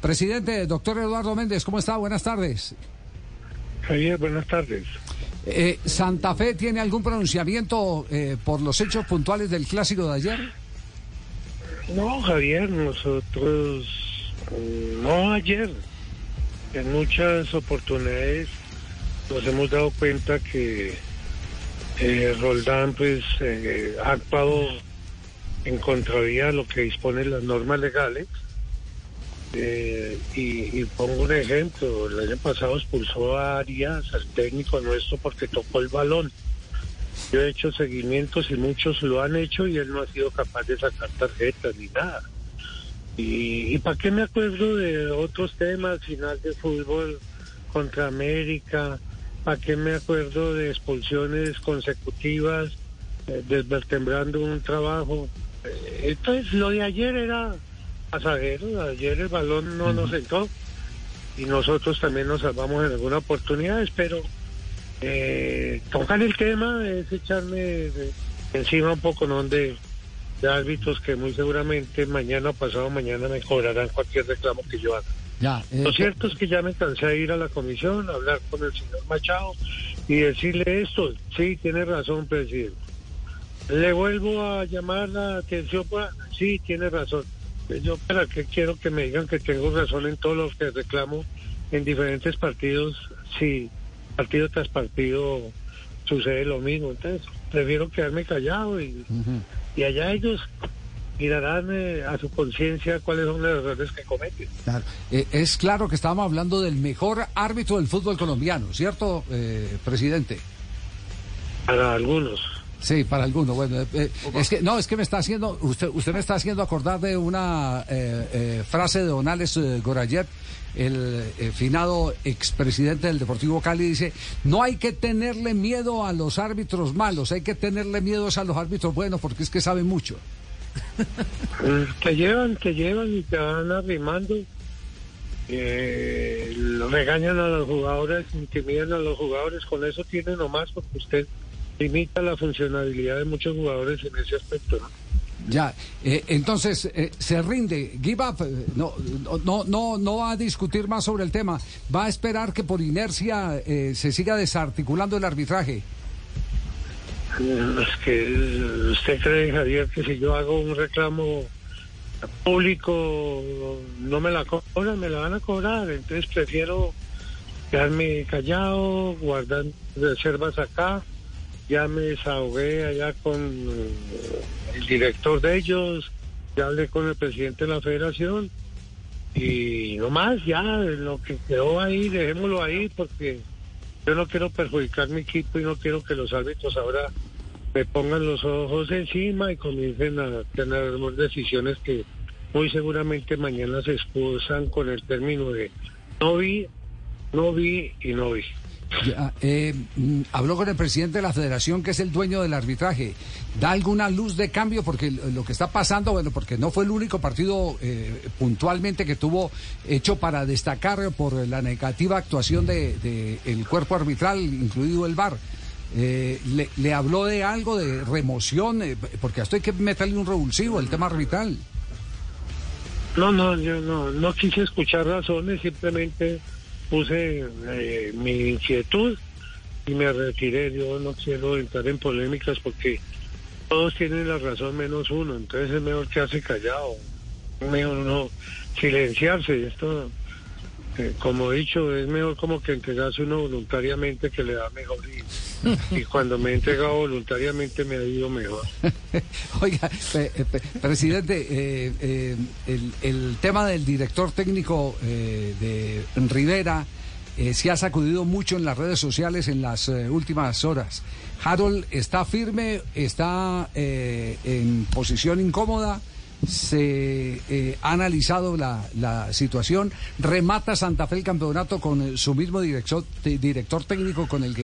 Presidente, doctor Eduardo Méndez, ¿cómo está? Buenas tardes. Javier, buenas tardes. Eh, ¿Santa Fe tiene algún pronunciamiento eh, por los hechos puntuales del clásico de ayer? No, Javier, nosotros, mm, no ayer, en muchas oportunidades nos hemos dado cuenta que eh, Roldán pues eh, ha actuado en contravía de lo que disponen las normas legales. Eh, y, pongo un ejemplo, el año pasado expulsó a Arias, al técnico nuestro, porque tocó el balón. Yo he hecho seguimientos y muchos lo han hecho y él no ha sido capaz de sacar tarjetas ni nada. Y, y para qué me acuerdo de otros temas, final de fútbol contra América, para qué me acuerdo de expulsiones consecutivas, eh, desvertembrando un trabajo. Eh, entonces lo de ayer era pasajero, ayer el balón no nos entró y nosotros también nos salvamos en alguna oportunidad, pero eh, tocar el tema es echarme de- encima un poco ¿no? de, de árbitros que muy seguramente mañana o pasado mañana me cobrarán cualquier reclamo que yo haga. Ya. eh, Lo cierto es que ya me cansé de ir a la comisión, a hablar con el señor Machado y decirle esto. Sí, tiene razón, presidente. Le vuelvo a llamar la atención. para- Sí, tiene razón. Pues Yo, ¿para qué quiero que me digan que tengo razón en todo lo que reclamo en diferentes partidos? Sí, partido tras partido sucede lo mismo. Entonces, prefiero quedarme callado y, allá ellos mirarán eh, a su conciencia cuáles son los errores que cometen. Claro. Eh, es claro que estábamos hablando del mejor árbitro del fútbol colombiano, ¿cierto, eh, presidente? Para algunos. Sí, para algunos. Bueno, eh, es que no, es que me está haciendo, usted, usted me está haciendo acordar de una eh, eh, frase de Don Alex eh, Gorayev, el eh, finado expresidente del Deportivo Cali, dice: no hay que tenerle miedo a los árbitros malos, hay que tenerle miedo a los árbitros buenos porque es que saben mucho. Mm, Te llevan, te llevan y te van arrimando. Eh, lo regañan a los jugadores, intimidan a los jugadores. Con eso tiene nomás porque usted limita la funcionalidad de muchos jugadores en ese aspecto. ¿no? Ya, eh, entonces eh, se rinde, give up, eh, no, no, no, no va a discutir más sobre el tema, va a esperar que por inercia eh, se siga desarticulando el arbitraje. Es que usted cree, Javier, que si yo hago un reclamo público no me la cobran, me la van a cobrar. Entonces prefiero quedarme callado, guardar reservas acá. Ya me desahogué allá con el director de ellos, ya hablé con el presidente de la federación y no más, ya lo que quedó ahí, dejémoslo ahí porque yo no quiero perjudicar mi equipo y no quiero que los árbitros ahora me pongan los ojos encima y comiencen a tener decisiones que muy seguramente mañana se excusan con el término de no vi, no vi y no vi. Eh, mm, habló con el presidente de la federación, que es el dueño del arbitraje. ¿Da alguna luz de cambio? Porque lo que está pasando, bueno, porque no fue el único partido eh, puntualmente que tuvo hecho para destacar por la negativa actuación del de, el cuerpo arbitral, incluido el VAR. Eh, le, le habló de algo de remoción? Eh, porque a esto hay que meterle un revulsivo, el tema arbitral. No, no, yo no, no quise escuchar razones, simplemente puse eh, mi inquietud y me retiré. Yo no quiero entrar en polémicas porque todos tienen la razón menos uno, entonces es mejor quedarse callado, mejor no silenciarse. Esto, eh, como he dicho, es mejor como que entregarse uno voluntariamente que le da mejor y, y cuando me he entregado voluntariamente me ha ido mejor. Oiga, presidente, eh, eh, el, el tema del director técnico eh, de Rivera eh, se ha sacudido mucho en las redes sociales en las eh, últimas horas. Harold está firme, está eh, en posición incómoda. se eh, ha analizado la, la, situación. Remata Santa Fe el campeonato con su mismo director, director técnico con el que.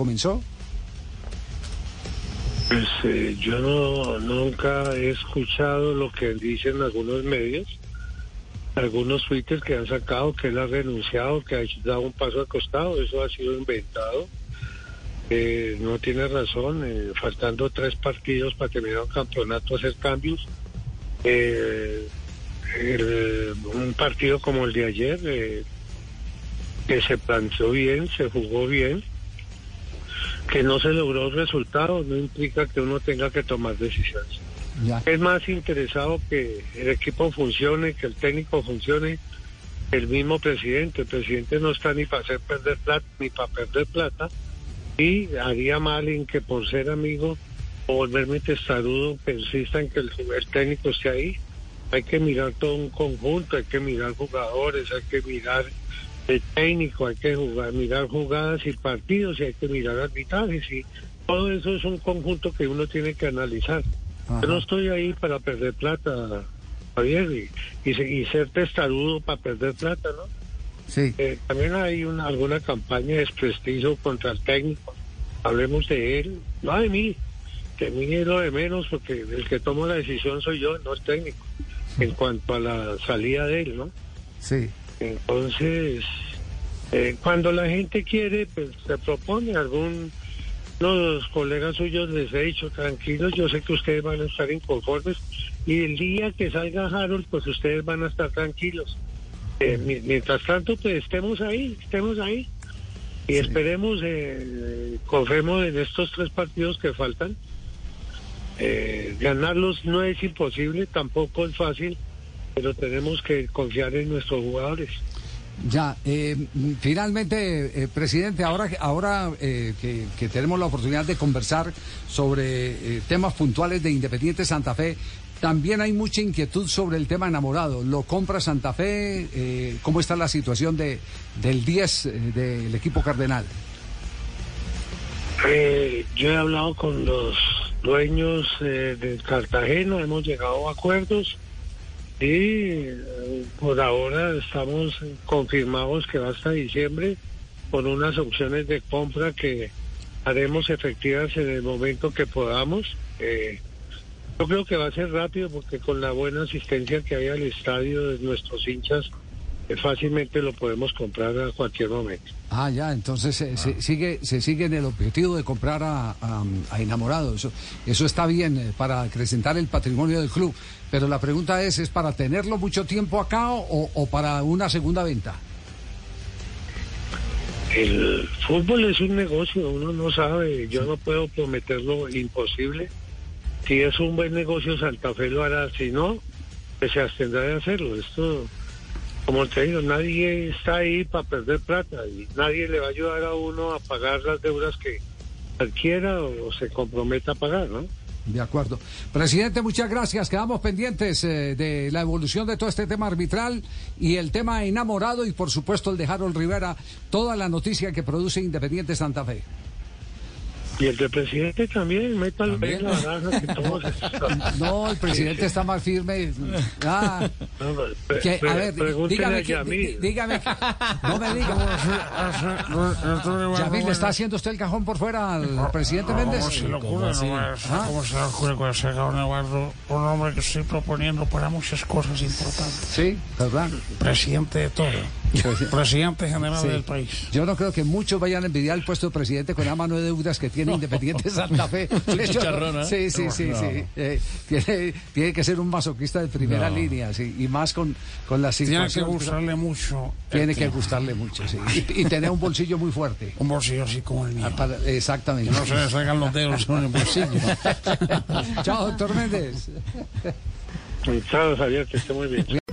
¿Comenzó? Pues eh, yo no, nunca he escuchado lo que dicen algunos medios, algunos twitters que han sacado que él ha renunciado, que ha dado un paso al costado. Eso ha sido inventado. Eh, no tiene razón, eh, faltando tres partidos para terminar un campeonato, hacer cambios. El- un partido como el de ayer, que se planteó bien, se jugó bien, que no se logró el resultado, no implica que uno tenga que tomar decisiones. Ya. Es más interesado que el equipo funcione, que el técnico funcione, que el mismo presidente. El presidente no está ni para hacer perder plata, ni para perder plata. Y haría mal en que por ser amigo o volverme testarudo persista en que el, el técnico esté ahí. Hay que mirar todo un conjunto, hay que mirar jugadores, hay que mirar el técnico, hay que jugar, mirar jugadas y partidos y hay que mirar arbitrajes y todo eso es un conjunto que uno tiene que analizar. Ajá. Yo no estoy ahí para perder plata, Javier, y, y, y ser testarudo para perder plata, ¿no? Sí. Eh, también hay una, alguna campaña de desprestigio contra el técnico. Hablemos de él, no de mí, que mí es lo de menos porque el que toma la decisión soy yo, no el técnico, en cuanto a la salida de él, ¿no? Sí. Entonces, eh, cuando la gente quiere, pues se propone algún... Los colegas suyos les he dicho, tranquilos, yo sé que ustedes van a estar inconformes y el día que salga Harold, pues ustedes van a estar tranquilos. Eh, mi- mientras tanto, pues estemos ahí, estemos ahí. Y esperemos, eh, en estos tres partidos que faltan. Eh, ganarlos no es imposible, tampoco es fácil, pero tenemos que confiar en nuestros jugadores. Ya, eh, finalmente, eh, presidente, ahora, que- ahora eh, que, que tenemos la oportunidad de conversar sobre eh, temas puntuales de Independiente Santa Fe, también hay mucha inquietud sobre el tema enamorado. ¿Lo compra Santa Fe? Eh, ¿Cómo está la situación de, del 10 eh, del equipo cardenal? Eh, yo he hablado con los dueños de Cartagena, hemos llegado a acuerdos eh, por ahora estamos confirmados que va hasta diciembre con unas opciones de compra que haremos efectivas en el momento que podamos. Eh, yo creo que va a ser rápido porque con la buena asistencia que hay al estadio de nuestros hinchas, fácilmente lo podemos comprar a cualquier momento. Ah, ya, entonces eh, se, sigue, se sigue en el objetivo de comprar a, a, a Enamorado. Eso, eso está bien eh, para acrecentar el patrimonio del club. Pero la pregunta es, ¿es para tenerlo mucho tiempo acá o, o para una segunda venta? El fútbol es un negocio, uno no sabe, yo no puedo prometer lo imposible. Si es un buen negocio, Santa Fe lo hará, si no, pues se abstendrá de hacerlo. Esto, como te digo, nadie está ahí para perder plata y nadie le va a ayudar a uno a pagar las deudas que adquiera o se comprometa a pagar, ¿no? De acuerdo. Presidente, muchas gracias. Quedamos pendientes eh, de la evolución de todo este tema arbitral y el tema enamorado y por supuesto el de Harold Rivera, toda la noticia que produce Independiente Santa Fe. Y el del presidente también, en la naranja que todos No, el presidente está más firme. Ah, No, que, a ver, dígame, a que, dígame, que- no me diga. Yamil, ¿le está haciendo usted el cajón por fuera al presidente Méndez? ¿Cómo se le ocurre. ¿Cómo se le ocurre Eduardo? Un hombre que estoy proponiendo para muchas cosas importantes. Sí, ¿verdad? Presidente de todo. Presidente general Sí. del país. Yo no creo que muchos vayan a envidiar el puesto de presidente con la mano de deudas que tiene Independiente Santa Fe. Yo- Sí, sí, sí, sí. Eh, tiene, tiene que ser un masoquista de primera línea, sí, y más con, con la Tiene que situación. gustarle mucho. Tiene que gustarle mucho, sí. Y, y tener un bolsillo muy fuerte. Un bolsillo así como el mío. Ah, para- exactamente. Que no se le salgan los dedos en el bolsillo. Chao, doctor Méndez. Chao, Javier, que esté muy bien.